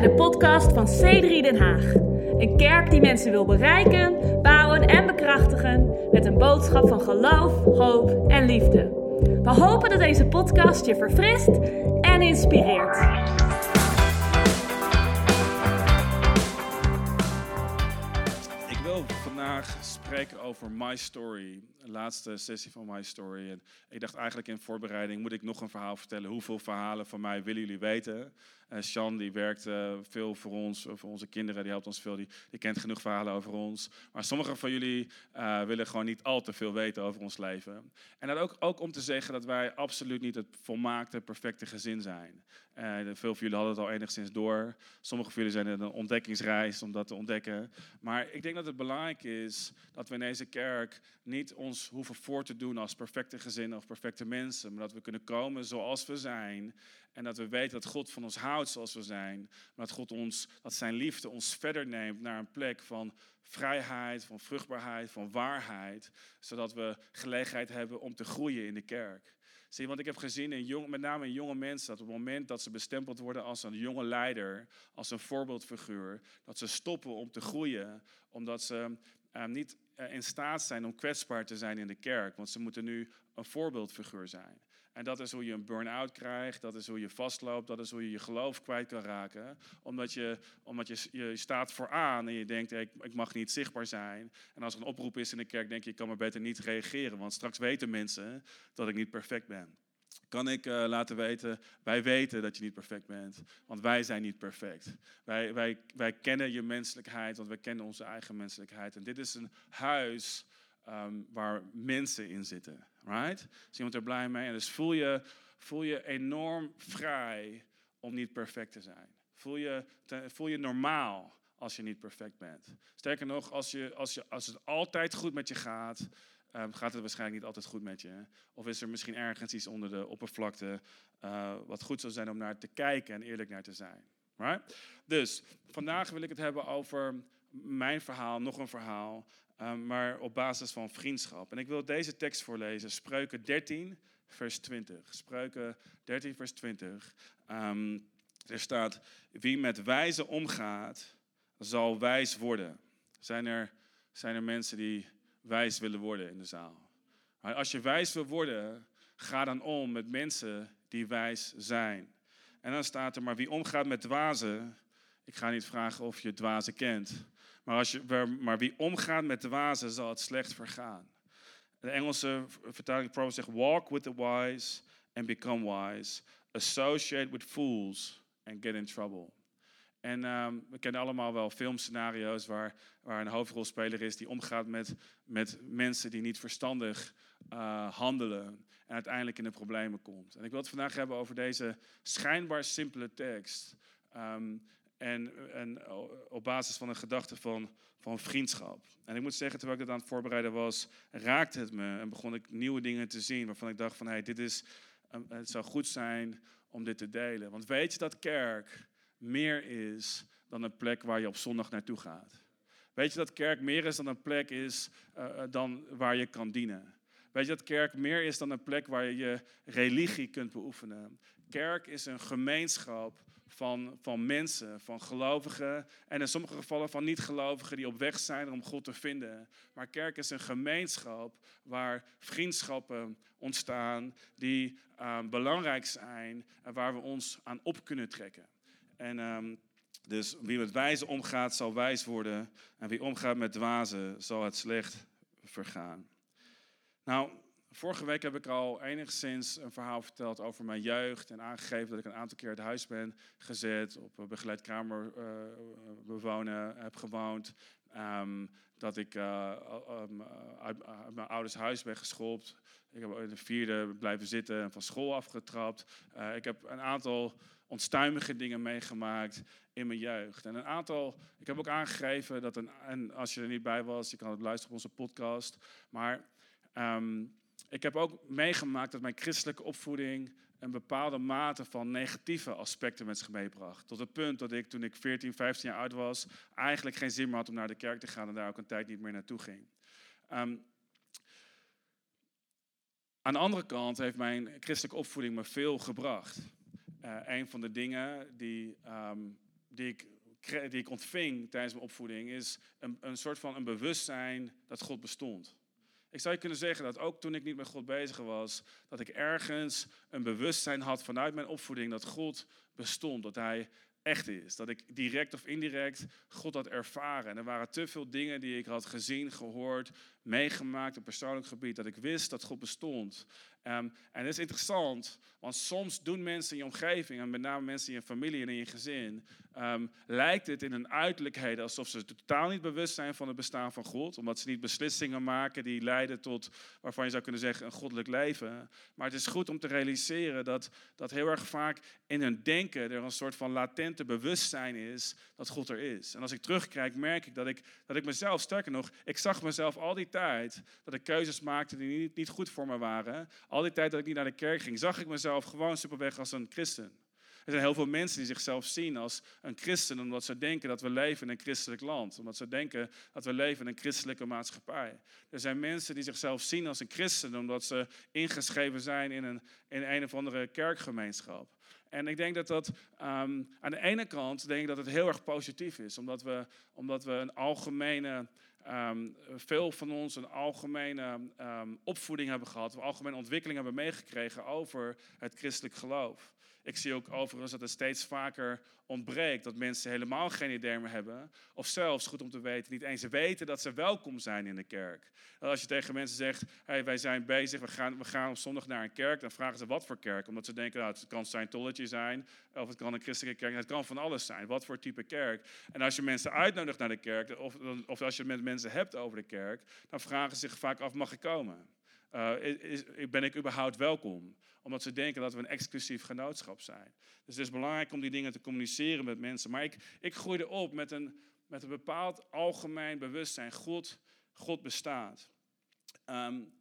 bij de podcast van C3 Den Haag. Een kerk die mensen wil bereiken, bouwen en bekrachtigen met een boodschap van geloof, hoop en liefde. We hopen dat deze podcast je verfrist en inspireert. Ik wil vandaag spreken over My Story, laatste sessie van My Story. En ik dacht eigenlijk in voorbereiding, moet ik nog een verhaal vertellen? Hoeveel verhalen van mij willen jullie weten? Uh, Sean die werkt veel voor ons, voor onze kinderen, die helpt ons veel, die, die kent genoeg verhalen over ons. Maar sommigen van jullie uh, willen gewoon niet al te veel weten over ons leven. En dat ook, ook om te zeggen dat wij absoluut niet het volmaakte, perfecte gezin zijn. veel van jullie hadden het al enigszins door. Sommigen van jullie zijn in een ontdekkingsreis om dat te ontdekken. Maar ik denk dat het belangrijk is dat we in deze kerk niet ons hoeven voor te doen als perfecte gezinnen of perfecte mensen, maar dat we kunnen komen zoals we zijn en dat we weten dat God van ons houdt zoals we zijn. Maar dat God ons, dat zijn liefde ons verder neemt naar een plek van vrijheid, van vruchtbaarheid, van waarheid. Zodat we gelegenheid hebben om te groeien in de kerk. Zie, want ik heb gezien, in jong, met name in jonge mensen, dat op het moment dat ze bestempeld worden als een jonge leider, als een voorbeeldfiguur, dat ze stoppen om te groeien, omdat ze niet uh, in staat zijn om kwetsbaar te zijn in de kerk. Want ze moeten nu een voorbeeldfiguur zijn. En dat is hoe je een burn-out krijgt, dat is hoe je vastloopt, dat is hoe je je geloof kwijt kan raken. Omdat je, omdat je, je staat vooraan en je denkt, ik, ik mag niet zichtbaar zijn. En als er een oproep is in de kerk, denk je, ik kan maar beter niet reageren. Want straks weten mensen dat ik niet perfect ben. Kan ik uh, laten weten, wij weten dat je niet perfect bent, want wij zijn niet perfect. Wij, wij, wij kennen je menselijkheid, want wij kennen onze eigen menselijkheid. En dit is een huis um, waar mensen in zitten. Right? Is iemand er blij mee? En dus voel je, voel je enorm vrij om niet perfect te zijn. Voel je, voel je normaal als je niet perfect bent. Sterker nog, als, je, als, je, als het altijd goed met je gaat, um, gaat het waarschijnlijk niet altijd goed met je. Of is er misschien ergens iets onder de oppervlakte uh, wat goed zou zijn om naar te kijken en eerlijk naar te zijn. Right? Dus vandaag wil ik het hebben over mijn verhaal, nog een verhaal. Um, maar op basis van vriendschap. En ik wil deze tekst voorlezen, Spreuken 13, vers 20. Spreuken 13, vers 20. Um, er staat, wie met wijze omgaat, zal wijs worden. Zijn er, zijn er mensen die wijs willen worden in de zaal? Maar als je wijs wil worden, ga dan om met mensen die wijs zijn. En dan staat er, maar wie omgaat met dwazen, ik ga niet vragen of je dwazen kent, maar, als je, maar wie omgaat met dwazen zal het slecht vergaan. De Engelse vertaling Proverbs zegt: Walk with the wise and become wise. Associate with fools and get in trouble. En um, we kennen allemaal wel filmscenario's waar, waar een hoofdrolspeler is die omgaat met, met mensen die niet verstandig uh, handelen en uiteindelijk in de problemen komt. En ik wil het vandaag hebben over deze schijnbaar simpele tekst. Um, en, en op basis van een gedachte van, van vriendschap. En ik moet zeggen, terwijl ik dat aan het voorbereiden was, raakte het me en begon ik nieuwe dingen te zien waarvan ik dacht van, hey, dit is, het zou goed zijn om dit te delen. Want weet je dat kerk meer is dan een plek waar je op zondag naartoe gaat? Weet je dat kerk meer is dan een plek is uh, dan waar je kan dienen? Weet je dat kerk meer is dan een plek waar je je religie kunt beoefenen? Kerk is een gemeenschap van, van mensen, van gelovigen en in sommige gevallen van niet-gelovigen die op weg zijn om God te vinden. Maar kerk is een gemeenschap waar vriendschappen ontstaan die um, belangrijk zijn en waar we ons aan op kunnen trekken. En um, dus wie met wijze omgaat zal wijs worden en wie omgaat met dwazen zal het slecht vergaan. Nou, Vorige week heb ik al enigszins een verhaal verteld over mijn jeugd en aangegeven dat ik een aantal keer het huis ben gezet, op een begeleid kamer uh, bewonen heb gewoond. Um, dat ik uh, uit, uit, mijn ouders huis ben geschopt. Ik heb in de vierde blijven zitten en van school afgetrapt. Uh, ik heb een aantal onstuimige dingen meegemaakt in mijn jeugd. En een aantal, ik heb ook aangegeven dat, een, en als je er niet bij was, je kan het luisteren op onze podcast. Maar um, ik heb ook meegemaakt dat mijn christelijke opvoeding een bepaalde mate van negatieve aspecten met zich meebracht. Tot het punt dat ik toen ik 14, 15 jaar oud was, eigenlijk geen zin meer had om naar de kerk te gaan en daar ook een tijd niet meer naartoe ging. Um, aan de andere kant heeft mijn christelijke opvoeding me veel gebracht. Uh, een van de dingen die, um, die ik, die ik ontving tijdens mijn opvoeding, is een, een soort van een bewustzijn dat God bestond. Ik zou je kunnen zeggen dat ook toen ik niet met God bezig was, dat ik ergens een bewustzijn had vanuit mijn opvoeding dat God bestond, dat Hij echt is. Dat ik direct of indirect God had ervaren. En er waren te veel dingen die ik had gezien, gehoord, meegemaakt op persoonlijk gebied, dat ik wist dat God bestond. Um, en dat is interessant, want soms doen mensen in je omgeving, en met name mensen in je familie en in je gezin, um, lijkt het in hun uiterlijkheden alsof ze totaal niet bewust zijn van het bestaan van God, omdat ze niet beslissingen maken die leiden tot, waarvan je zou kunnen zeggen, een goddelijk leven. Maar het is goed om te realiseren dat, dat heel erg vaak in hun denken er een soort van latente bewustzijn is dat God er is. En als ik terugkijk, merk ik dat ik, dat ik mezelf, sterker nog, ik zag mezelf al die tijd dat ik keuzes maakte die niet, niet goed voor me waren. Al die tijd dat ik niet naar de kerk ging, zag ik mezelf gewoon superweg als een christen. Er zijn heel veel mensen die zichzelf zien als een christen, omdat ze denken dat we leven in een christelijk land. Omdat ze denken dat we leven in een christelijke maatschappij. Er zijn mensen die zichzelf zien als een christen, omdat ze ingeschreven zijn in een, in een of andere kerkgemeenschap. En ik denk dat dat ehm, aan de ene kant denk ik dat het heel erg positief is, omdat we, omdat we een algemene um, veel van ons een algemene um, opvoeding hebben gehad, een algemene ontwikkeling hebben meegekregen over het christelijk geloof. Ik zie ook overigens dat het steeds vaker ontbreekt. Dat mensen helemaal geen idee meer hebben. Of zelfs, goed om te weten, niet eens weten dat ze welkom zijn in de kerk. Als je tegen mensen zegt, hey, wij zijn bezig, we gaan, we gaan op zondag naar een kerk. Dan vragen ze wat voor kerk. Omdat ze denken, nou, het kan Scientology zijn. Of het kan een christelijke kerk. Het kan van alles zijn. Wat voor type kerk. En als je mensen uitnodigt naar de kerk. Of, of als je het met mensen hebt over de kerk. Dan vragen ze zich vaak af, mag ik komen? Uh, is, ben ik überhaupt welkom? Omdat ze denken dat we een exclusief genootschap zijn. Dus het is belangrijk om die dingen te communiceren met mensen. Maar ik, ik groeide op met een, met een bepaald algemeen bewustzijn. God, God bestaat. Um,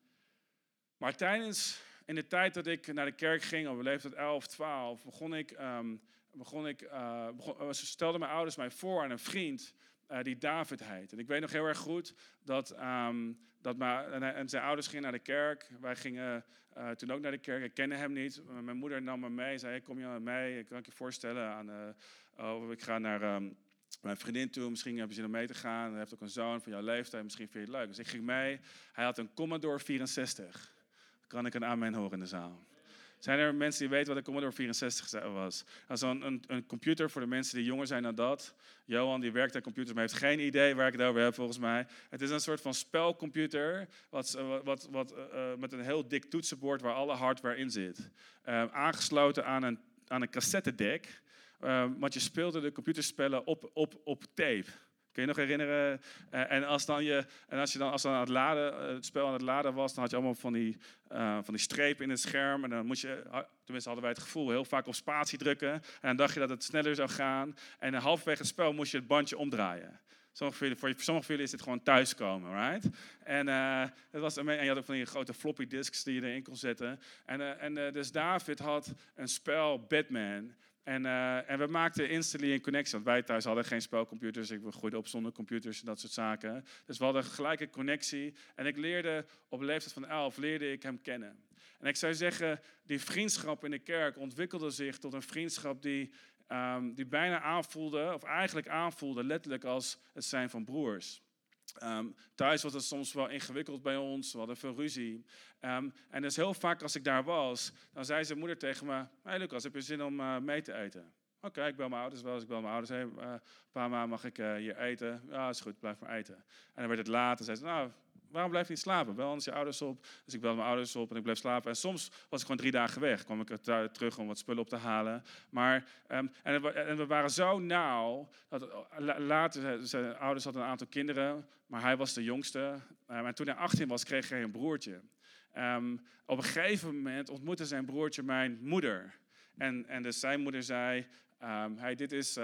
maar tijdens, in de tijd dat ik naar de kerk ging, op leeftijd 11, 12, begon ik, um, begon ik uh, stelden mijn ouders mij voor aan een vriend die David heet. En ik weet nog heel erg goed dat, um, dat en zijn ouders gingen naar de kerk. Wij gingen uh, toen ook naar de kerk. Ik kende hem niet. Mijn moeder nam me mee. Zei, kom je met mee? Ik kan je voorstellen. Aan, uh, oh, ik ga naar um, mijn vriendin toe. Misschien hebben ze er mee te gaan. Hij heeft ook een zoon van jouw leeftijd. Misschien vind je het leuk. Dus ik ging mee. Hij had een Commodore 64. Kan ik een amen horen in de zaal? Zijn er mensen die weten wat een Commodore 64 was? Dat is een, een, een, computer voor de mensen die jonger zijn dan dat. Johan die werkt aan computers, maar heeft geen idee waar ik het over heb volgens mij. Het is een soort van spelcomputer wat, eh, wat, wat, uh, met een heel dik toetsenbord waar alle hardware in zit. Uh, aangesloten aan een, aan een cassettedek. want je speelde de computerspellen op, op, op tape. Kun je nog herinneren? Uh, en als, dan je, en als je dan, als dan aan het, laden, uh, het spel aan het laden was, dan had je allemaal van die, uh, van die strepen in het scherm. En dan moest je, tenminste hadden wij het gevoel, heel vaak op spatie drukken. En dan dacht je dat het sneller zou gaan. En halverwege het spel moest je het bandje omdraaien. Sommige van jullie, voor sommige is dit gewoon thuiskomen, right? En, het was, en je had ook van die grote floppy disks die je erin kon zetten. En, en dus David had een spel, Batman. En, uh, en we maakten instantly een connectie. Want wij thuis hadden geen spelcomputers. Ik groeide op zonder computers en dat soort zaken. Dus we hadden gelijk een connectie. En ik leerde op leeftijd van elf, leerde ik hem kennen. En ik zou zeggen, die vriendschap in de kerk ontwikkelde zich tot een vriendschap die, um, die bijna aanvoelde, of eigenlijk aanvoelde letterlijk als het zijn van broers. Um, thuis was het soms wel ingewikkeld bij ons, we hadden veel ruzie. Um, en dus heel vaak als ik daar was, dan zei zijn moeder tegen me... Hey Lucas, heb je zin om uh, mee te eten? Oké, ik bel mijn ouders wel eens. Ik bel mijn ouders, hey, uh, mag ik uh, hier eten? Ja, is goed, blijf maar eten. En dan werd het laat en zei ze, nou, waarom blijf je niet slapen? Bel anders je ouders op. Dus ik belde mijn ouders op en ik bleef slapen. En soms was ik gewoon drie dagen weg. kwam ik er terug om wat spullen op te halen. Maar, um, en, en, we waren zo nauw. Dat, later, zijn ouders hadden een aantal kinderen. Maar hij was de jongste. Um, en toen hij 18 was, kreeg hij een broertje. Um, op een gegeven moment ontmoette zijn broertje mijn moeder. En, en dus zijn moeder zei, hey, dit, is,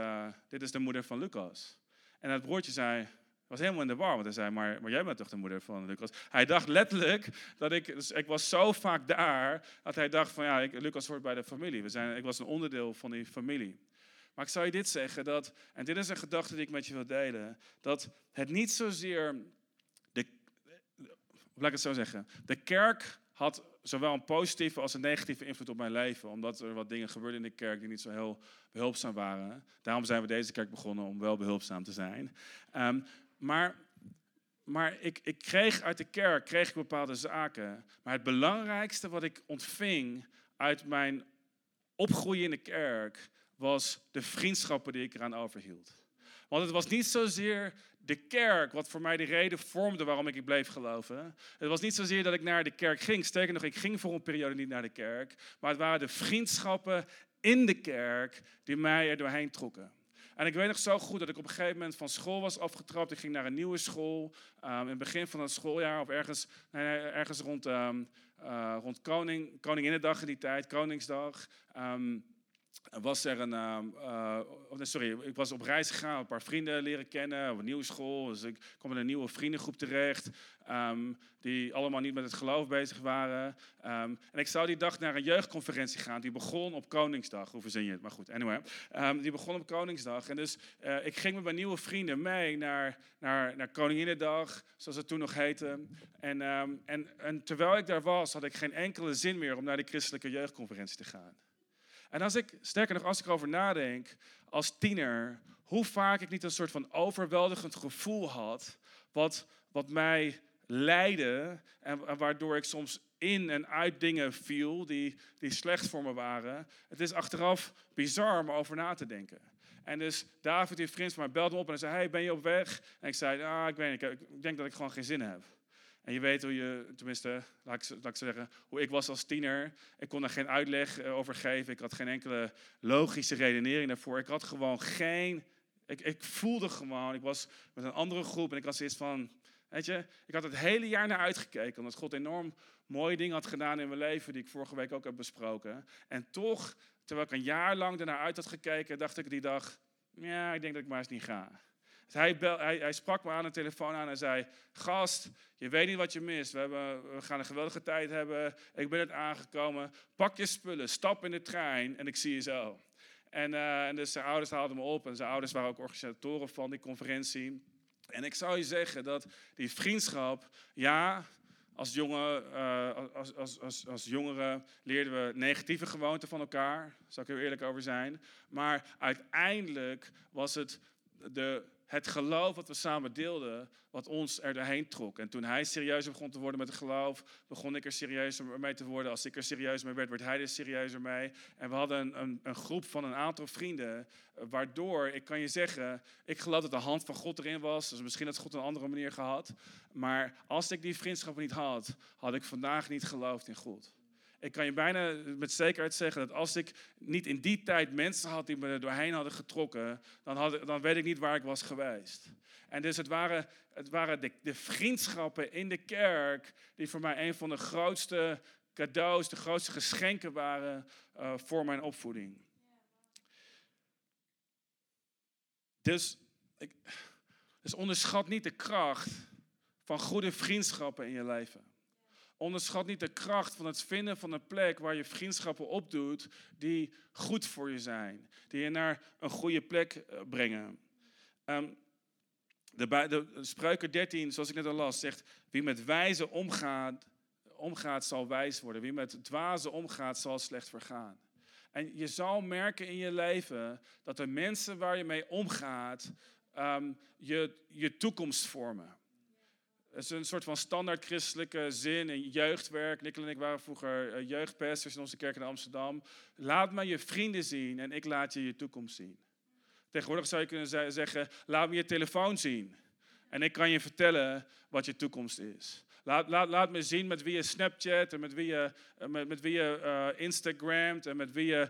dit is de moeder van Lucas. En dat broertje zei, was helemaal in de war, want hij zei, maar, maar jij bent toch de moeder van Lucas? Hij dacht letterlijk dat ik, dus ik was zo vaak daar, dat hij dacht van ja, ik, Lucas hoort bij de familie. We zijn, ik was een onderdeel van die familie. Maar ik zou je dit zeggen, dat, en dit is een gedachte die ik met je wil delen, dat het niet zozeer, de, laat ik het zo zeggen, de kerk had zowel een positieve als een negatieve invloed op mijn leven. Omdat er wat dingen gebeurden in de kerk die niet zo heel behulpzaam waren. Daarom zijn we deze kerk begonnen om wel behulpzaam te zijn. Ehm, maar maar ik, ik kreeg uit de kerk kreeg ik bepaalde zaken. Maar het belangrijkste wat ik ontving uit mijn opgroeien in de kerk was de vriendschappen die ik eraan overhield. Want het was niet zozeer de kerk wat voor mij de reden vormde waarom ik bleef geloven. Het was niet zozeer dat ik naar de kerk ging. Sterker nog, ik ging voor een periode niet naar de kerk. Maar het waren de vriendschappen in de kerk die mij er doorheen trokken. En ik weet nog zo goed dat ik op een gegeven moment van school was afgetrapt. Ik ging naar een nieuwe school. Um, in het begin van het schooljaar, of ergens, nee, ergens rond, um, rond Koning, Koninginnedag in die tijd, Koningsdag. Um, was er een, uh, sorry, ik was op reis gegaan, een paar vrienden leren kennen, op een nieuwe school. Dus ik kwam in een nieuwe vriendengroep terecht, um, die allemaal niet met het geloof bezig waren. Um, en ik zou die dag naar een jeugdconferentie gaan, die begon op Koningsdag. Hoe verzin je het? Maar goed, anyway. Um, die begon op Koningsdag. En dus uh, ik ging met mijn nieuwe vrienden mee naar, naar, naar Koninginnedag, zoals het toen nog heette. En, en, en terwijl ik daar was, had ik geen enkele zin meer om naar de christelijke jeugdconferentie te gaan. En als ik, sterker nog, als ik erover nadenk, als tiener, hoe vaak ik niet een soort van overweldigend gevoel had, wat, wat mij leidde en, waardoor ik soms in en uit dingen viel die, die slecht voor me waren. Het is achteraf bizar om over na te denken. En dus David, die vriend van mij, belde me op en zei, hey, ben je op weg? En ik zei, ah, ik weet niet, ik denk dat ik gewoon geen zin heb. En je weet hoe je, tenminste, laat ik, laat zeggen, hoe ik was als tiener. Ik kon er geen uitleg eh, over geven. Ik had geen enkele logische redenering daarvoor. Ik had gewoon geen. Ik, ik voelde gewoon, ik was met een andere groep en ik had zoiets van. Weet je, ik had het hele jaar naar uitgekeken, omdat God enorm mooie dingen had gedaan in mijn leven, die ik vorige week ook heb besproken. En toch, terwijl ik een jaar lang ernaar uit had gekeken, dacht ik die dag, ja, ik denk dat ik maar eens niet ga. Dus hij, hij, hij, sprak me aan de telefoon aan en zei: Gast, je weet niet wat je mist. We, hebben, we gaan een geweldige tijd hebben. Ik ben het aangekomen. Pak je spullen, stap in de trein en ik zie je zo. En, uh, en dus zijn ouders haalden me op en zijn ouders waren ook organisatoren van die conferentie. En ik zou je zeggen dat die vriendschap, ja, als, jongen, uh, als, als, als, als jongeren leerden we negatieve gewoonten van elkaar. Daar zal ik er eerlijk over zijn. Maar uiteindelijk was het de het geloof wat we samen deelden, wat ons er doorheen trok. En toen hij serieuzer begon te worden met het geloof, begon ik er serieuzer mee te worden. Als ik er serieus mee werd, werd hij er serieuzer mee. En we hadden een, een, een groep van een aantal vrienden, waardoor, ik kan je zeggen, ik geloof dat de hand van God erin was. Dus misschien had God een andere manier gehad. Maar als ik die vriendschap niet had, had ik vandaag niet geloofd in God. Ik kan je bijna met zekerheid zeggen dat als ik niet in die tijd mensen had die me er doorheen hadden getrokken, dan, had, dan weet ik niet waar ik was geweest. En dus het waren, het waren de, de vriendschappen in de kerk die voor mij een van de grootste cadeaus, de grootste geschenken waren uh, voor mijn opvoeding. Dus, ik, dus onderschat niet de kracht van goede vriendschappen in je leven. Onderschat niet de kracht van het vinden van een plek waar je vriendschappen opdoet die goed voor je zijn. Die je naar een goede plek eh, brengen. Um, de, de, Spreuken 13, zoals ik net al las, zegt: Wie met wijze omgaat, omgaat, zal wijs worden. Wie met dwaze omgaat, zal slecht vergaan. En je zal merken in je leven dat de mensen waar je mee omgaat, um, je, je toekomst vormen. Het is een soort van standaard christelijke zin in jeugdwerk. Nikkel en ik waren vroeger eh, jeugdpesters in onze kerk in Amsterdam. Laat me je vrienden zien en ik laat je je toekomst zien. Tegenwoordig zou je kunnen zeggen, laat me je telefoon zien. En ik kan je vertellen wat je toekomst is. Laat, laat, laat me zien met wie je Snapchat en met wie je, eh, met, met wie je uh, Instagramt en met wie je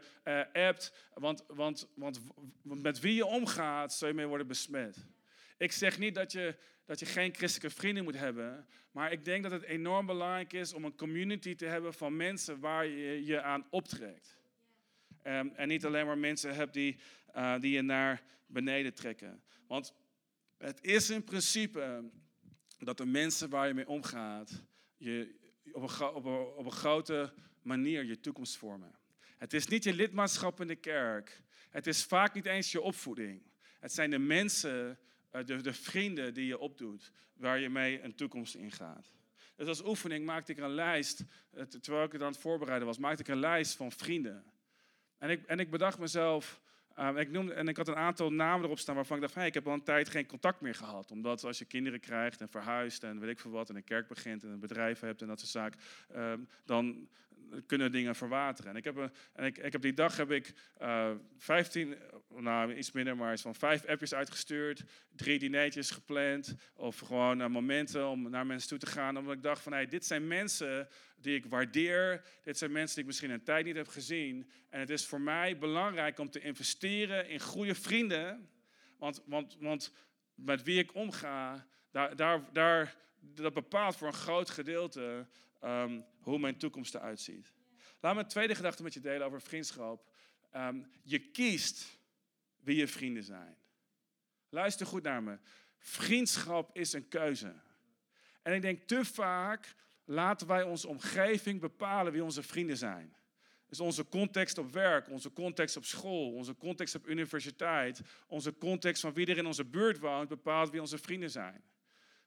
appt. Want, want, want met wie je omgaat, zul je mee worden besmet. Ik zeg niet dat je, dat je geen christelijke vrienden moet hebben, maar ik denk dat het enorm belangrijk is om een community te hebben van mensen waar je je aan optrekt. Um, en niet alleen maar mensen hebt die, uh, die je naar beneden trekken. Want het is in principe dat de mensen waar je mee omgaat, je op een, op een, op een grote manier je toekomst vormen. Het is niet je lidmaatschap in de kerk. Het is vaak niet eens je opvoeding. Het zijn de mensen eh, de, de vrienden die je opdoet, waar je mee een toekomst in gaat. Dus als oefening maakte ik een lijst, eh, terwijl ik het aan het voorbereiden was, maakte ik een lijst van vrienden. En ik, en ik bedacht mezelf, um, ik noemde, en ik had een aantal namen erop staan waarvan ik dacht, hey, ik heb al een tijd geen contact meer gehad. Omdat als je kinderen krijgt en verhuist en weet ik veel wat, en een kerk begint en een bedrijf hebt en dat soort zaken, um, dan kunnen dingen verwateren. En ik heb, een, en ik, ik heb die dag heb ik uh, 15, nou iets minder, maar iets van vijf appjes uitgestuurd, drie dinertjes gepland, of gewoon uh, momenten om naar mensen toe te gaan. Omdat ik dacht van, hey, dit zijn mensen die ik waardeer. Dit zijn mensen die ik misschien een tijd niet heb gezien. En het is voor mij belangrijk om te investeren in goede vrienden. Want, want, want met wie ik omga, daar, daar, daar, dat bepaalt voor een groot gedeelte um, hoe mijn toekomst eruit ziet. Laat me een tweede gedachte met je delen over vriendschap. Um, je kiest wie je vrienden zijn. Luister goed naar me. Vriendschap is een keuze. En ik denk te vaak laten wij onze omgeving bepalen wie onze vrienden zijn. Dus onze context op werk, onze context op school, onze context op universiteit, onze context van wie er in onze buurt woont, bepaalt wie onze vrienden zijn.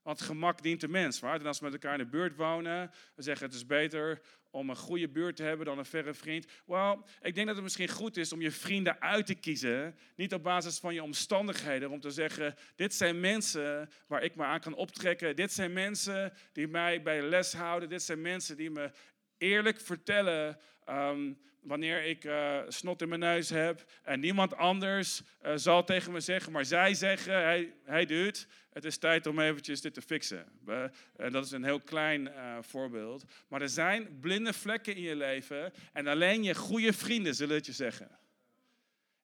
Want gemak dient de mens. Waar? En als we met elkaar in de buurt wonen, we zeggen het is beter om een goede buurt te hebben dan een verre vriend. Wel, ik denk dat het misschien goed is om je vrienden uit te kiezen. Niet op basis van je omstandigheden. Om te zeggen, dit zijn mensen waar ik me aan kan optrekken. Dit zijn mensen die mij bij les houden. Dit zijn mensen die me eerlijk vertellen ehm, wanneer ik uh, snot in mijn neus heb. En niemand anders uh, zal tegen me zeggen, maar zij zeggen, hij, hij doet, het is tijd om eventjes dit te fixen. Uh, dat is een heel klein voorbeeld. Maar er zijn blinde vlekken in je leven en alleen je goede vrienden zullen het je zeggen.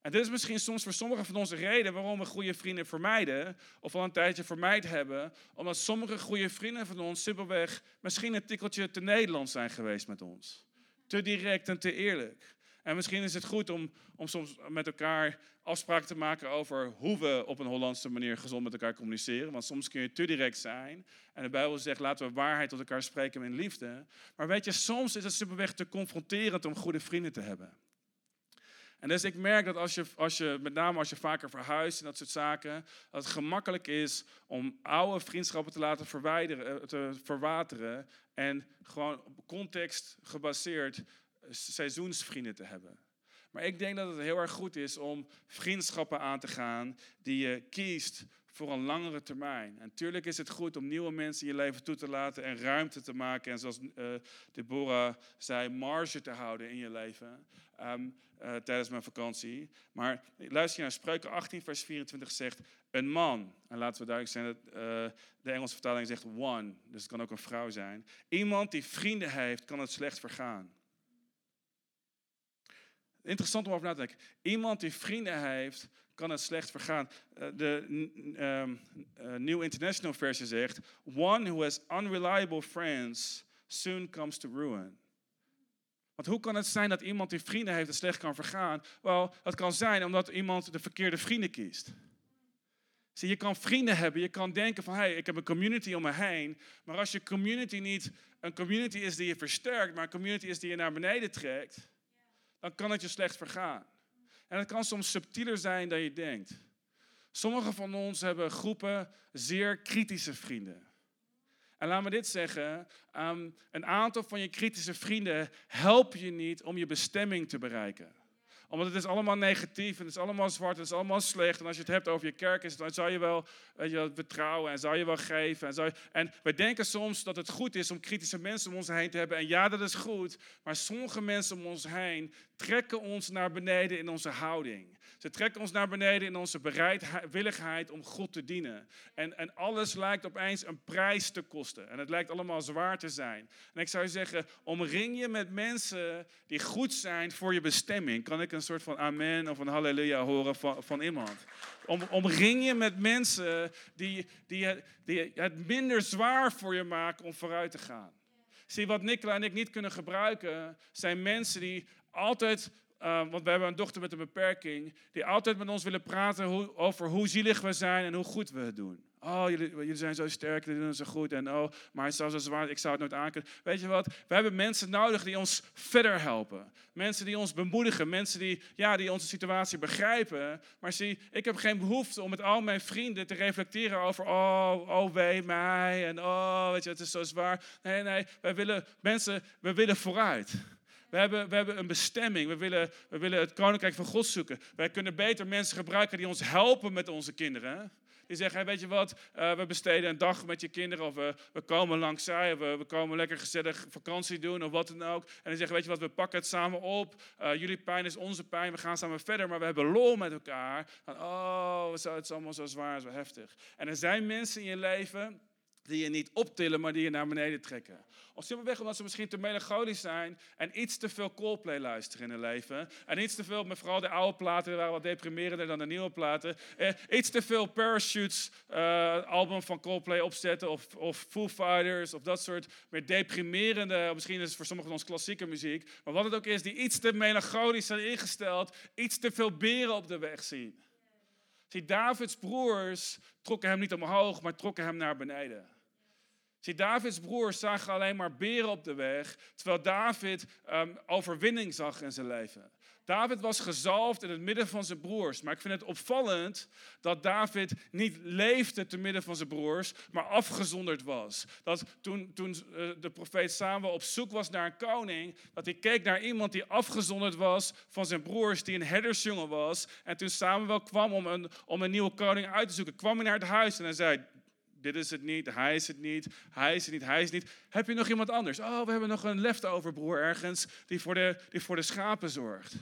En dit is misschien soms voor sommigen van onze reden waarom we goede vrienden vermijden, of al een tijdje vermijd hebben, omdat sommige goede vrienden van ons simpelweg misschien een tikkeltje te Nederlands zijn geweest met ons. Te direct en te eerlijk. En misschien is het goed om, om soms met elkaar afspraken te maken over hoe we op een Hollandse manier gezond met elkaar communiceren. Want soms kun je te direct zijn. En de Bijbel zegt, laten we waarheid tot elkaar spreken in liefde. Maar weet je, soms is het simpelweg te confronterend om goede vrienden te hebben. En dus ik merk dat als je, als je, met name als je vaker verhuist en dat soort zaken, dat het gemakkelijk is om oude vriendschappen te laten verwijderen, eh, te verwateren en gewoon op context gebaseerd eh, seizoensvrienden te hebben. Maar ik denk dat het heel erg goed is om vriendschappen aan te gaan die je kiest voor een langere termijn. En natuurlijk is het goed om nieuwe mensen in je leven toe te laten en ruimte te maken. En zoals uh, Deborah zei, marge te houden in je leven um, uh, tijdens mijn vakantie. Maar luister je naar Spreuken 18, vers 24 zegt, een man, en laten we duidelijk zijn, dat, uh, de Engelse vertaling zegt one, dus het kan ook een vrouw zijn. Iemand die vrienden heeft, kan het slecht vergaan. Interessant om over na te denken. Iemand die vrienden heeft, kan het slecht vergaan. Eh, de uh, New International Versie zegt: One who has unreliable friends soon comes to ruin. Want hoe kan het zijn dat iemand die vrienden heeft het slecht kan vergaan? Wel, dat kan zijn omdat iemand de verkeerde vrienden kiest. Zie, je kan vrienden hebben, je kan denken van, hé, hey, ik heb een community om me heen. Maar als je community niet een community is die je versterkt, maar een community is die je naar beneden trekt, dan kan het je slecht vergaan. En het kan soms subtieler zijn dan je denkt. Sommigen van ons hebben groepen zeer kritische vrienden. En laat me dit zeggen, um, een aantal van je kritische vrienden helpen je niet om je bestemming te bereiken omdat het is allemaal negatief en het is allemaal zwart, het is allemaal slecht. En als je het hebt over je kerk, dan zou je wel weet je, betrouwen en zou je wel geven. En, zou je, en wij denken soms dat het goed is om kritische mensen om ons heen te hebben. En ja, dat is goed. Maar sommige mensen om ons heen trekken ons naar beneden in onze houding. Ze trekken ons naar beneden in onze bereidwilligheid om God te dienen. En, en alles lijkt opeens een prijs te kosten. En het lijkt allemaal zwaar te zijn. En ik zou zeggen, omring je met mensen die goed zijn voor je bestemming. Kan ik een soort van amen of een halleluja horen van, van iemand? Om, omring je met mensen die, die, die het minder zwaar voor je maken om vooruit te gaan. Zie, wat Nicola en ik niet kunnen gebruiken, zijn mensen die altijd uh, want we hebben een dochter met een beperking, die altijd met ons willen praten over hoe zielig we zijn en hoe goed we het doen. Oh, jullie, jullie zijn zo sterk, jullie doen het zo goed. En oh, maar het is zo zwaar, ik zou het nooit aankunnen. Weet je wat? We hebben mensen nodig die ons verder helpen. Mensen die ons bemoedigen. Mensen die, ja, die onze situatie begrijpen. Maar zie, ik heb geen behoefte om met al mijn vrienden te reflecteren over... Oh, oh wee mij. En oh, weet je, het is zo zwaar. Nee, nee, wij willen mensen, we willen vooruit. We hebben, we hebben een bestemming. We willen, we willen het koninkrijk van God zoeken. Wij kunnen beter mensen gebruiken die ons helpen met onze kinderen. Die zeggen, hey, weet je wat, uh, we besteden een dag met je kinderen. Of we, we komen langs zij. Of we, we, komen lekker gezellig vakantie doen. Of wat dan ook. En die zeggen, weet je wat, we pakken het samen op. Uh, jullie pijn is onze pijn. We gaan samen verder. Maar we hebben lol met elkaar. Dan, oh, het is allemaal zo zwaar, zo heftig. En er zijn mensen in je leven die je niet optillen, maar die je naar beneden trekken. Of simpelweg omdat ze misschien te melancholisch zijn en iets te veel Coldplay luisteren in hun leven. En iets te veel, met vooral de oude platen, waren wat deprimerender dan de nieuwe platen. Eh, iets te veel Parachutes uh, album van Coldplay opzetten of, of Foo Fighters of dat soort meer deprimerende, misschien is het voor sommigen van ons klassieke muziek. Maar wat het ook is, die iets te melancholisch zijn ingesteld, iets te veel beren op de weg zien. Zie, Davids broers trokken hem niet omhoog, maar trokken hem naar beneden. Zie, Davids broers zagen alleen maar beren op de weg, terwijl David um, overwinning zag in zijn leven. David was gezalfd in het midden van zijn broers. Maar ik vind het opvallend dat David niet leefde te midden van zijn broers, maar afgezonderd was. Dat toen, toen eh, de profeet Samuel op zoek was naar een koning, dat hij keek naar iemand die afgezonderd was van zijn broers, die een herdersjongen was. En toen Samuel kwam om een, om een nieuwe koning uit te zoeken, kwam hij naar het huis en hij zei, dit is het niet, hij is het niet, hij is het niet, hij is het niet. Heb je nog iemand anders? Oh, we hebben nog een leftover broer ergens die voor de, die voor de schapen zorgt.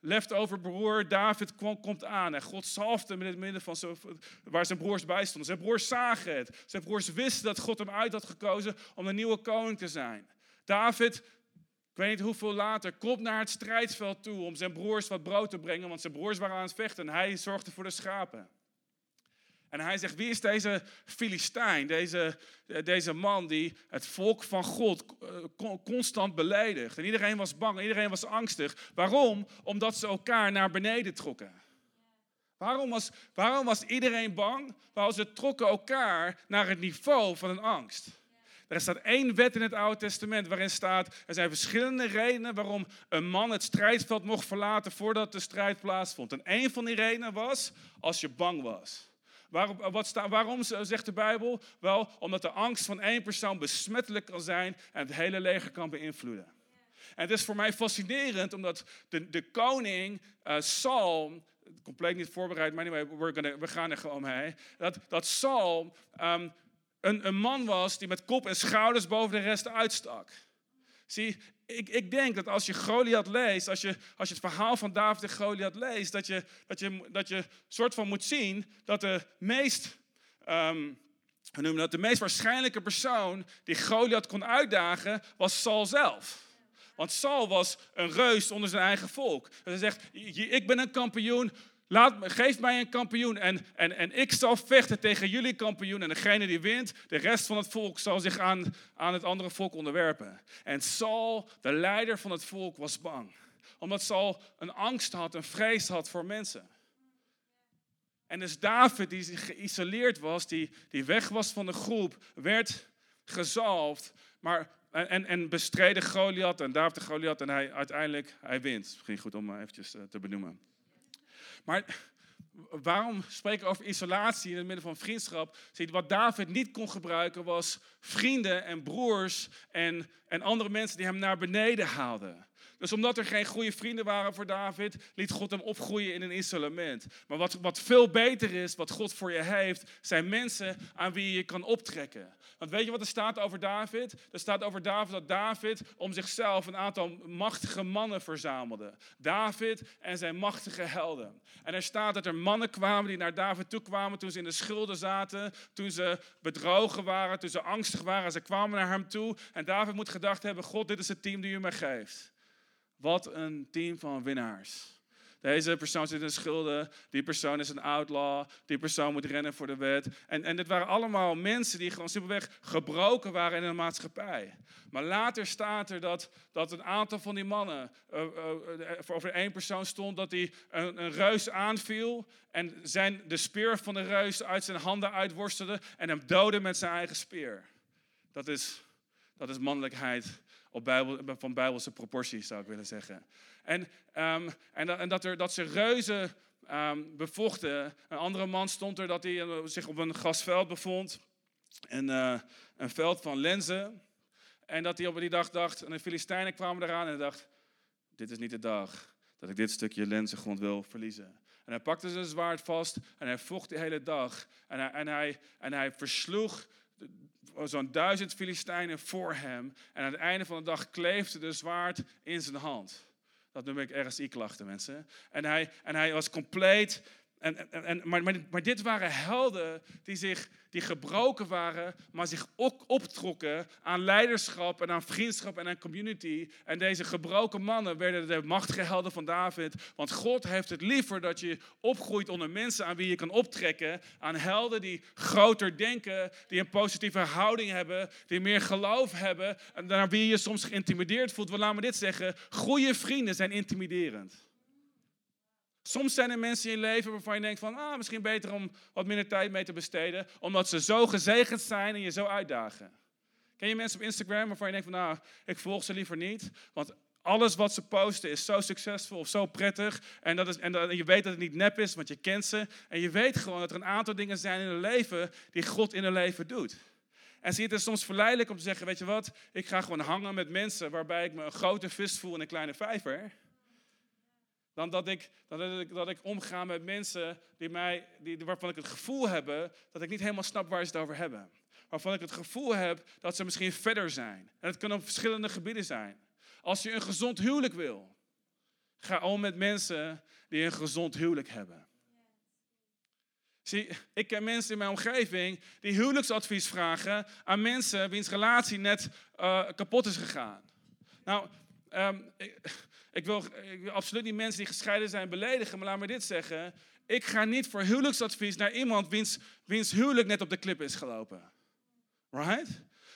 Leftover broer David komt aan en God zalfde hem in het midden van zo, waar zijn broers bij stonden. Zijn broers zagen het. Zijn broers wisten dat God hem uit had gekozen om een nieuwe koning te zijn. David, ik weet niet hoeveel later, komt naar het strijdveld toe om zijn broers wat brood te brengen, want zijn broers waren aan het vechten en hij zorgde voor de schapen. En hij zegt, wie is deze Filistijn, deze, deze man die het volk van God eh, constant beledigt. En iedereen was bang, iedereen was angstig. Waarom? Omdat ze elkaar naar beneden trokken. Waarom was, waarom was iedereen bang? Waarom ze trokken elkaar naar het niveau van een angst. Er staat één wet in het Oude Testament waarin staat, er zijn verschillende redenen waarom een man het strijdveld mocht verlaten voordat de strijd plaatsvond. En één van die redenen was als je bang was. Waarom, wat waarom zegt de Bijbel? Wel, omdat de angst van één persoon besmettelijk kan zijn en het hele leger kan beïnvloeden. En het is voor mij fascinerend, omdat de, de koning uh, Saul, compleet niet voorbereid, maar anyway, we gaan er gewoon mee, dat, dat Saul um, een, een man was die met kop en schouders boven de rest uitstak. Zie, ik, ik denk dat als je Goliath leest, als je, als je het verhaal van David en Goliath leest, dat je, dat je, dat je soort van moet zien dat de meest, we noemen dat, de meest waarschijnlijke persoon die Goliath kon uitdagen, was Saul zelf. Want Saul was een reus onder zijn eigen volk. Hij zegt, ik ben een kampioen, Laat, geef mij een kampioen en, en, en ik zal vechten tegen jullie kampioen. En degene die wint, de rest van het volk zal zich aan, aan het andere volk onderwerpen. En Saul, de leider van het volk, was bang. Omdat Saul een angst had, een vrees had voor mensen. En dus David, die geïsoleerd was, die, die weg was van de groep, werd gezalfd. Maar, en, en bestreden Goliath en David de Goliath en hij uiteindelijk, hij wint. Misschien goed om eventjes eh, te benoemen. Maar waarom spreken we over isolatie in het midden van vriendschap? Wat David niet kon gebruiken was vrienden en broers en, en andere mensen die hem naar beneden haalden. Dus omdat er geen goede vrienden waren voor David, liet God hem opgroeien in een isolement. Maar wat, wat veel beter is, wat God voor je heeft, zijn mensen aan wie je kan optrekken. Want weet je wat er staat over David? Er staat over David dat David om zichzelf een aantal machtige mannen verzamelde. David en zijn machtige helden. En er staat dat er mannen kwamen die naar David toe kwamen toen ze in de schulden zaten, toen ze bedrogen waren, toen ze angstig waren. Ze kwamen naar hem toe en David moet gedacht hebben, God, dit is het team die u mij geeft. Wat een team van winnaars. Deze persoon zit in schulden. Die persoon is een outlaw. Die persoon moet rennen voor de wet. En, en dit waren allemaal mensen die gewoon simpelweg gebroken waren in de maatschappij. Maar later staat er dat, dat een aantal van die mannen, uh, over één persoon stond, dat hij een, een, reus aanviel en zijn, de speer van de reus uit zijn handen uitworstelde en hem doodde met zijn eigen speer. Dat is, dat is mannelijkheid op bijbel, van bijbelse proporties, zou ik willen zeggen. En, um, en, dat, en dat, er, dat ze reuzen um, bevochten. Een andere man stond er dat hij zich op een gasveld bevond. En, uh, een veld van lenzen. En dat hij op die dag dacht, en de Filistijnen kwamen eraan en dacht, dit is niet de dag dat ik dit stukje lenzengrond wil verliezen. En hij pakte zijn zwaard vast en hij vocht de hele dag. En hij, en hij, en hij versloeg zo'n duizend Filistijnen voor hem. En aan het einde van de dag kleefde de zwaard in zijn hand. Dat noem ik RSI-klachten, mensen. En hij, en hij was compleet en, en, maar, maar, maar, dit waren helden die, zich, die gebroken waren, maar zich ook optrokken aan leiderschap en aan vriendschap en aan community. En deze gebroken mannen werden de machtige helden van David. Want God heeft het liever dat je opgroeit onder mensen aan wie je kan optrekken. Aan helden die groter denken, die een positieve houding hebben, die meer geloof hebben. En naar wie je soms geïntimideerd voelt. Want laat me dit zeggen, goede vrienden zijn intimiderend. Soms zijn er mensen in je leven waarvan je denkt van, ah, misschien beter om wat minder tijd mee te besteden, omdat ze zo gezegend zijn en je zo uitdagen. Ken je mensen op Instagram waarvan je denkt van, nou, ik volg ze liever niet, want alles wat ze posten is zo succesvol of zo prettig. En, dat is, en dat, je weet dat het niet nep is, want je kent ze. En je weet gewoon dat er een aantal dingen zijn in hun leven die God in hun leven doet. En zie het is soms verleidelijk om te zeggen, weet je wat, ik ga gewoon hangen met mensen waarbij ik me een grote vis voel in een kleine vijver. Dan dat ik, dat ik, dat ik omga met mensen die mij, die, waarvan ik het gevoel heb dat ik niet helemaal snap waar ze het over hebben. Waarvan ik het gevoel heb dat ze misschien verder zijn. En het kan op verschillende gebieden zijn. Als je een gezond huwelijk wil, ga om met mensen die een gezond huwelijk hebben. Zie, ik ken mensen in mijn omgeving die huwelijksadvies vragen aan mensen wiens relatie net uh, kapot is gegaan. Nou, um, ik ik wil absoluut niet mensen die gescheiden zijn beledigen, maar laat me dit zeggen. Ik ga niet voor huwelijksadvies naar iemand wiens, wiens huwelijk net op de klip is gelopen. Right?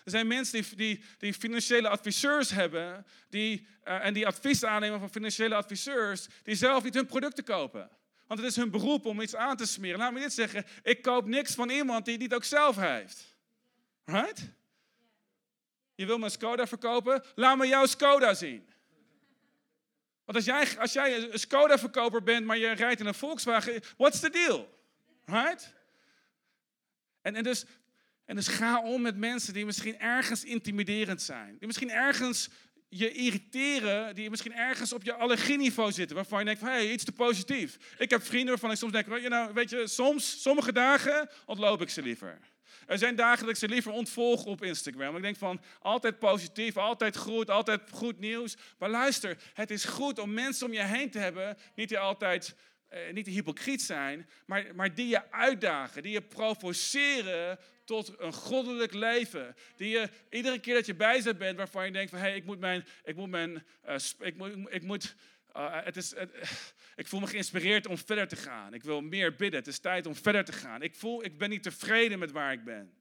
Er zijn mensen die, die, die financiële adviseurs hebben die, uh, en die advies aannemen van financiële adviseurs die zelf niet hun producten kopen. Want het is hun beroep om iets aan te smeren. Laat me dit zeggen, ik koop niks van iemand die het niet ook zelf heeft. Right? Je wil een Skoda verkopen? Laat me jouw Skoda zien. Want als jij, als jij een Skoda-verkoper bent, maar je rijdt in een Volkswagen, what's the deal? Right? En, en, dus, en dus ga om met mensen die misschien ergens intimiderend zijn. Die misschien ergens je irriteren, die misschien ergens op je allergieniveau zitten. Waarvan je denkt, hé, hey, iets te positief. Ik heb vrienden waarvan ik soms denk, je, nou, weet je soms, sommige dagen ontloop ik ze liever. Er zijn dagen dat liever ontvolg op Instagram. Ik denk van altijd positief, altijd goed, altijd goed nieuws. Maar luister, het is goed om mensen om je heen te hebben, niet die altijd eh, niet hypocriet zijn, maar, maar die je uitdagen, die je provoceren tot een goddelijk leven. Die je iedere keer dat je bij ze bent, waarvan je denkt van hé, hey, ik moet mijn, ik moet mijn, uh, ik moet, ik moet uh, het is, ik voel me geïnspireerd om verder te gaan. Ik wil meer bidden. Het is tijd om verder te gaan. Ik voel, ik ben niet tevreden met waar ik ben.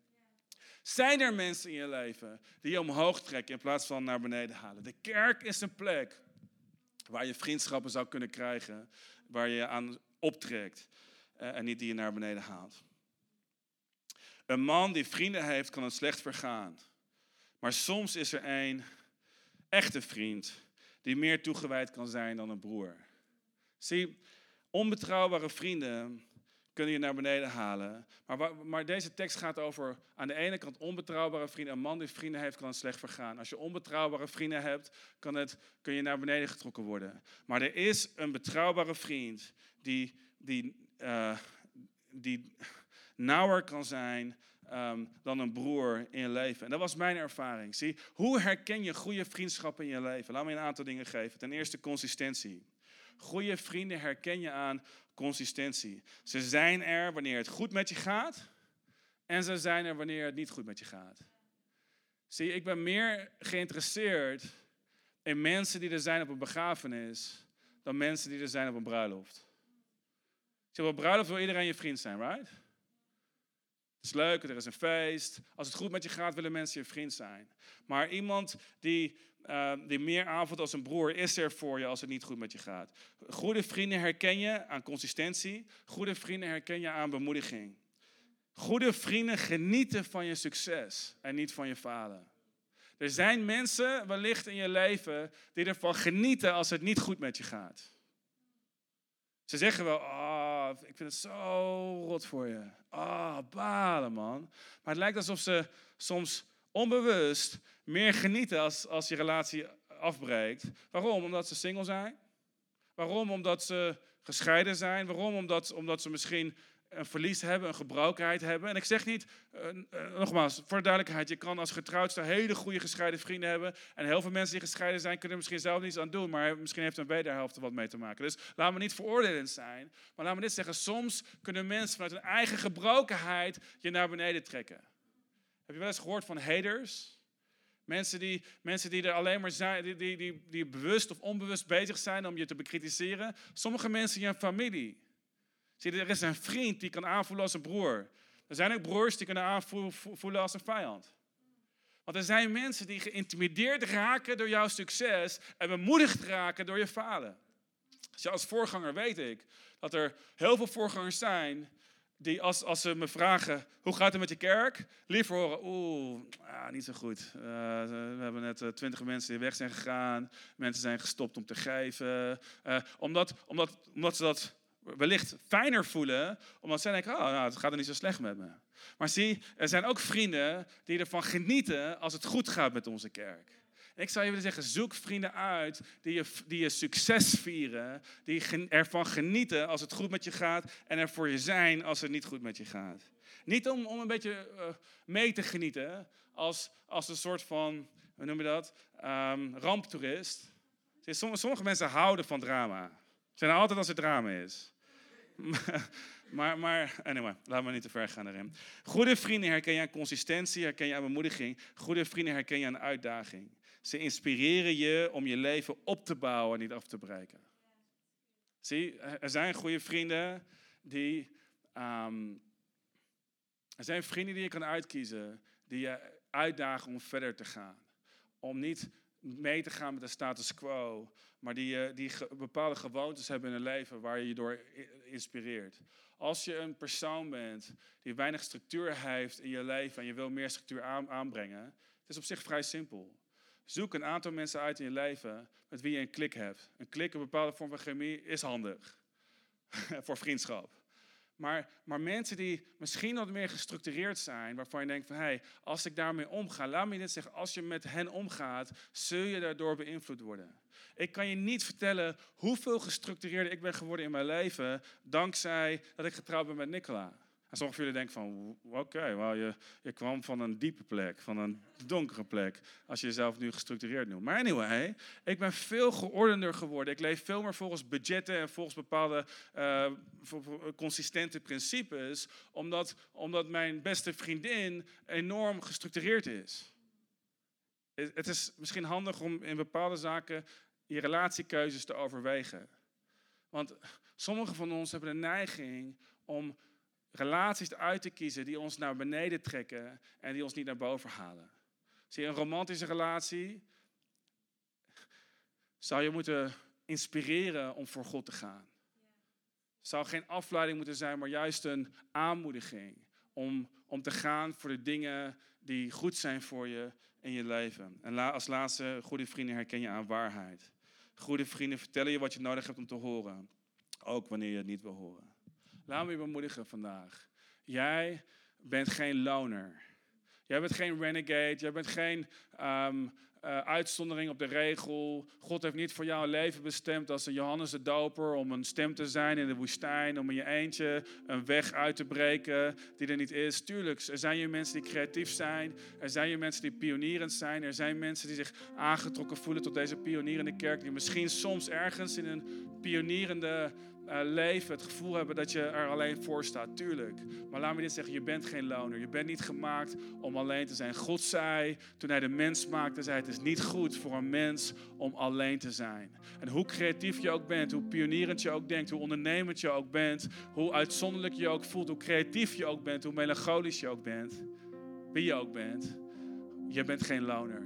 Zijn er mensen in je leven die je omhoog trekken in plaats van naar beneden halen? De kerk is een plek waar je vriendschappen zou kunnen krijgen, waar je aan optrekt en niet die je naar beneden haalt. Een man die vrienden heeft, kan het slecht vergaan. Maar soms is er een echte vriend die meer toegewijd kan zijn dan een broer. Zie, onbetrouwbare vrienden kunnen je naar beneden halen. Maar, maar, deze tekst gaat over aan de ene kant onbetrouwbare vrienden. Een man die vrienden heeft, kan het slecht vergaan. Als je onbetrouwbare vrienden hebt, kan het, kun je naar beneden getrokken worden. Maar er is een betrouwbare vriend die, die, uh, die nauwer kan zijn um, dan een broer in je leven. En dat was mijn ervaring. Zie, hoe herken je goede vriendschappen in je leven? Laat me een aantal dingen geven. Ten eerste consistentie. Goede vrienden herken je aan consistentie. Ze zijn er wanneer het goed met je gaat. En ze zijn er wanneer het niet goed met je gaat. Zie, ik ben meer geïnteresseerd in mensen die er zijn op een begrafenis dan mensen die er zijn op een bruiloft. Zeg, op een bruiloft wil iedereen je vriend zijn, right? Het is leuk, er is een feest. Als het goed met je gaat, willen mensen je vriend zijn. Maar iemand die, uh, die meer aanvoelt als een broer, is er voor je als het niet goed met je gaat. Goede vrienden herken je aan consistentie. Goede vrienden herken je aan bemoediging. Goede vrienden genieten van je succes en niet van je falen. Er zijn mensen wellicht in je leven die ervan genieten als het niet goed met je gaat. Ze zeggen wel, oh, ik vind het zo rot voor je. Ah, oh, balen man. Maar het lijkt alsof ze soms onbewust meer genieten als, als je relatie afbreekt. Waarom? Omdat ze single zijn. Waarom? Omdat ze gescheiden zijn. Waarom? Omdat, omdat ze misschien een verlies hebben, een gebrokenheid hebben. En ik zeg niet, uh, uh, nogmaals, voor de duidelijkheid, je kan als getrouwdste hele goede gescheiden vrienden hebben. En heel veel mensen die gescheiden zijn, kunnen er misschien zelf niets aan doen, maar misschien heeft een wederhelft er wat mee te maken. Dus laat me niet veroordelend zijn, maar laat me dit zeggen, soms kunnen mensen vanuit hun eigen gebrokenheid je naar beneden trekken. Heb je wel eens gehoord van haters? Mensen die, mensen die er alleen maar zijn, die, die, die, die bewust of onbewust bezig zijn om je te bekritiseren. Sommige mensen in je familie Zie er is een vriend die kan aanvoelen als een broer. Er zijn ook broers die kunnen aanvoelen als een vijand. Want er zijn mensen die geïntimideerd raken door jouw succes en bemoedigd raken door je falen. Dus als voorganger weet ik dat er heel veel voorgangers zijn die als, als ze me vragen, hoe gaat het met je kerk? Liever horen, oeh, niet zo goed. Uh, we hebben net uh, twintig mensen die weg zijn gegaan. Mensen zijn gestopt om te geven. Uh, omdat, omdat, omdat ze dat wellicht fijner voelen, omdat zij denken, oh, nou, het gaat er niet zo slecht met me. Maar zie, er zijn ook vrienden die ervan genieten als het goed gaat met onze kerk. Ik zou je willen zeggen, zoek vrienden uit die je, die je succes vieren, die ervan genieten als het goed met je gaat en er voor je zijn als het niet goed met je gaat. Niet om, om een beetje uh, mee te genieten als, als een soort van, hoe noem je dat, um, ramptoerist. Sommige mensen houden van drama. Zijn altijd als er drama is. maar, maar, anyway, laten we niet te ver gaan erin. Goede vrienden herken je aan consistentie, herken je aan bemoediging. Goede vrienden herken je aan uitdaging. Ze inspireren je om je leven op te bouwen en niet af te breken. Zie, er zijn goede vrienden die. Um, er zijn vrienden die je kan uitkiezen, die je uitdagen om verder te gaan. Om niet mee te gaan met de status quo, maar die, eh, die bepaalde gewoontes hebben in hun leven waar je je door inspireert. Als je een persoon bent die weinig structuur heeft in je leven en je wil meer structuur aanbrengen, het is op zich vrij simpel. Zoek een aantal mensen uit in je leven met wie je een klik hebt. Een klik, een bepaalde vorm van chemie, is handig voor vriendschap. Maar, maar mensen die misschien wat meer gestructureerd zijn, waarvan je denkt van hé, hey, als ik daarmee omga, laat me dit zeggen, als je met hen omgaat, zul je daardoor beïnvloed worden. Ik kan je niet vertellen hoeveel gestructureerder ik ben geworden in mijn leven, dankzij dat ik getrouwd ben met Nicola. En sommigen van jullie denken van, oké, je, kwam van een diepe plek, van een donkere plek, als je jezelf nu gestructureerd noemt. Maar anyway, ik ben veel geordender geworden. Ik leef veel meer volgens budgetten en volgens bepaalde uh, consistente principes, omdat, omdat mijn beste vriendin enorm gestructureerd is. Het is misschien handig om in bepaalde zaken je relatiekeuzes te overwegen. Want sommigen van ons hebben de neiging om relaties uit te kiezen die ons naar beneden trekken en die ons niet naar boven halen. Zie je, een romantische relatie zou je moeten inspireren om voor God te gaan. Zou geen afleiding moeten zijn, maar juist een aanmoediging om, om te gaan voor de dingen die goed zijn voor je in je leven. En als laatste, goede vrienden herken je aan waarheid. Goede vrienden vertellen je wat je nodig hebt om te horen, ook wanneer je het niet wil horen. Laat me je bemoedigen vandaag. Jij bent geen loner. Jij bent geen renegade. Jij bent geen um, uh, uitzondering op de regel. God heeft niet voor jou een leven bestemd als een Johannes de Doper om een stem te zijn in de woestijn, om in je eentje een weg uit te breken die er niet is. Tuurlijk, er zijn hier mensen die creatief zijn. Er zijn hier mensen die pionierend zijn. Er zijn mensen die zich aangetrokken voelen tot deze pionierende kerk, die misschien soms ergens in een pionierende eh, leven, het gevoel hebben dat je er alleen voor staat. Tuurlijk. Maar laat me dit zeggen, je bent geen loner. Je bent niet gemaakt om alleen te zijn. God zei, toen hij de mens maakte, zei het is niet goed voor een mens om alleen te zijn. En hoe creatief je ook bent, hoe pionierend je ook denkt, hoe ondernemend je ook bent, hoe uitzonderlijk je ook voelt, hoe creatief je ook bent, hoe melancholisch je ook bent, wie je ook bent, je bent geen loner.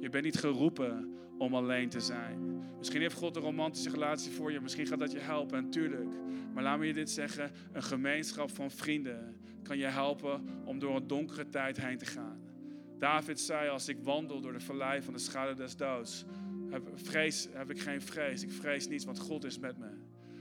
Je bent niet geroepen om alleen te zijn. Misschien heeft God een romantische relatie voor je. Misschien gaat dat je helpen, natuurlijk. Maar laat me je dit zeggen: een gemeenschap van vrienden kan je helpen om door een donkere tijd heen te gaan. David zei: Als ik wandel door de vallei van de schaduw des doods, heb, vrees, heb ik geen vrees. Ik vrees niets, want God is met me.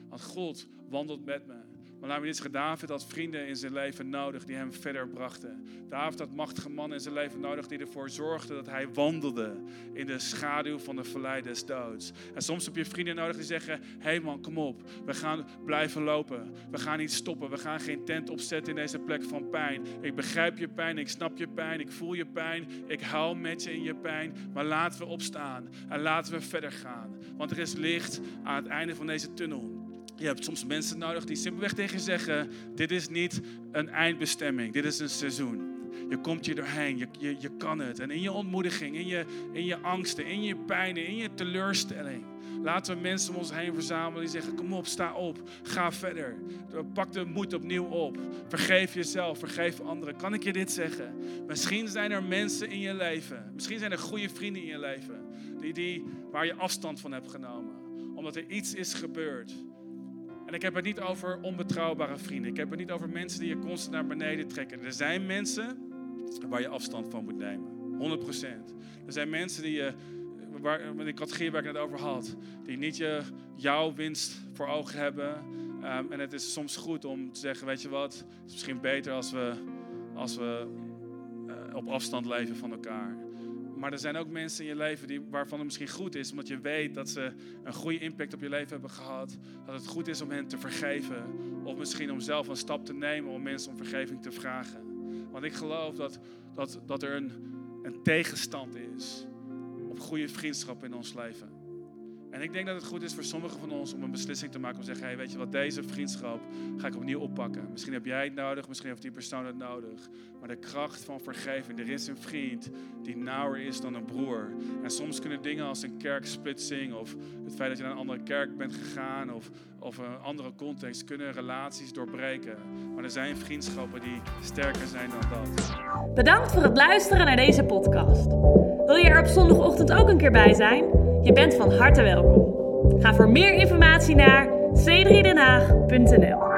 Want God wandelt met me. Maar laat dit zeggen, David had vrienden in zijn leven nodig die hem verder brachten. David had machtige mannen in zijn leven nodig die ervoor zorgden dat hij wandelde in de schaduw van de vallei des doods. En soms heb je vrienden nodig die zeggen, hé hey man, kom op, we gaan blijven lopen. We gaan niet stoppen, we gaan geen tent opzetten in deze plek van pijn. Ik begrijp je pijn, ik snap je pijn, ik voel je pijn, ik huil met je in je pijn. Maar laten we opstaan en laten we verder gaan. Want er is licht aan het einde van deze tunnel. Je hebt soms mensen nodig die simpelweg tegen je zeggen: Dit is niet een eindbestemming, dit is een seizoen. Je komt hier doorheen, je, je, je kan het. En in je ontmoediging, in je, in je angsten, in je pijnen, in je teleurstelling. Laten we mensen om ons heen verzamelen die zeggen: Kom op, sta op, ga verder. Pak de moed opnieuw op. Vergeef jezelf, vergeef anderen. Kan ik je dit zeggen? Misschien zijn er mensen in je leven, misschien zijn er goede vrienden in je leven, die, die, waar je afstand van hebt genomen. Omdat er iets is gebeurd en ik heb het niet over onbetrouwbare vrienden. Ik heb het niet over mensen die je constant naar beneden trekken. Er zijn mensen waar je afstand van moet nemen. 100%. Er zijn mensen die je, waar, met de categorie waar ik het over had, die niet je, jouw winst voor ogen hebben. Um, en het is soms goed om te zeggen, weet je wat, het is misschien beter als we, als we uh, op afstand leven van elkaar. Maar er zijn ook mensen in je leven die, waarvan het misschien goed is, omdat je weet dat ze een goede impact op je leven hebben gehad. Dat het goed is om hen te vergeven. Of misschien om zelf een stap te nemen om mensen om vergeving te vragen. Want ik geloof dat, dat, dat er een, een tegenstand is op goede vriendschap in ons leven. En ik denk dat het goed is voor sommigen van ons om een beslissing te maken. Om te zeggen, hey, weet je wat, deze vriendschap ga ik opnieuw oppakken. Misschien heb jij het nodig, misschien heeft die persoon het nodig. Maar de kracht van vergeving, er is een vriend die nauwer is dan een broer. En soms kunnen dingen als een kerksplitsing of het feit dat je naar een andere kerk bent gegaan of, of een andere context, kunnen relaties doorbreken. Maar er zijn vriendschappen die sterker zijn dan dat. Bedankt voor het luisteren naar deze podcast. Wil je er op zondagochtend ook een keer bij zijn? Je bent van harte welkom. Ga voor meer informatie naar c3denhaag.nl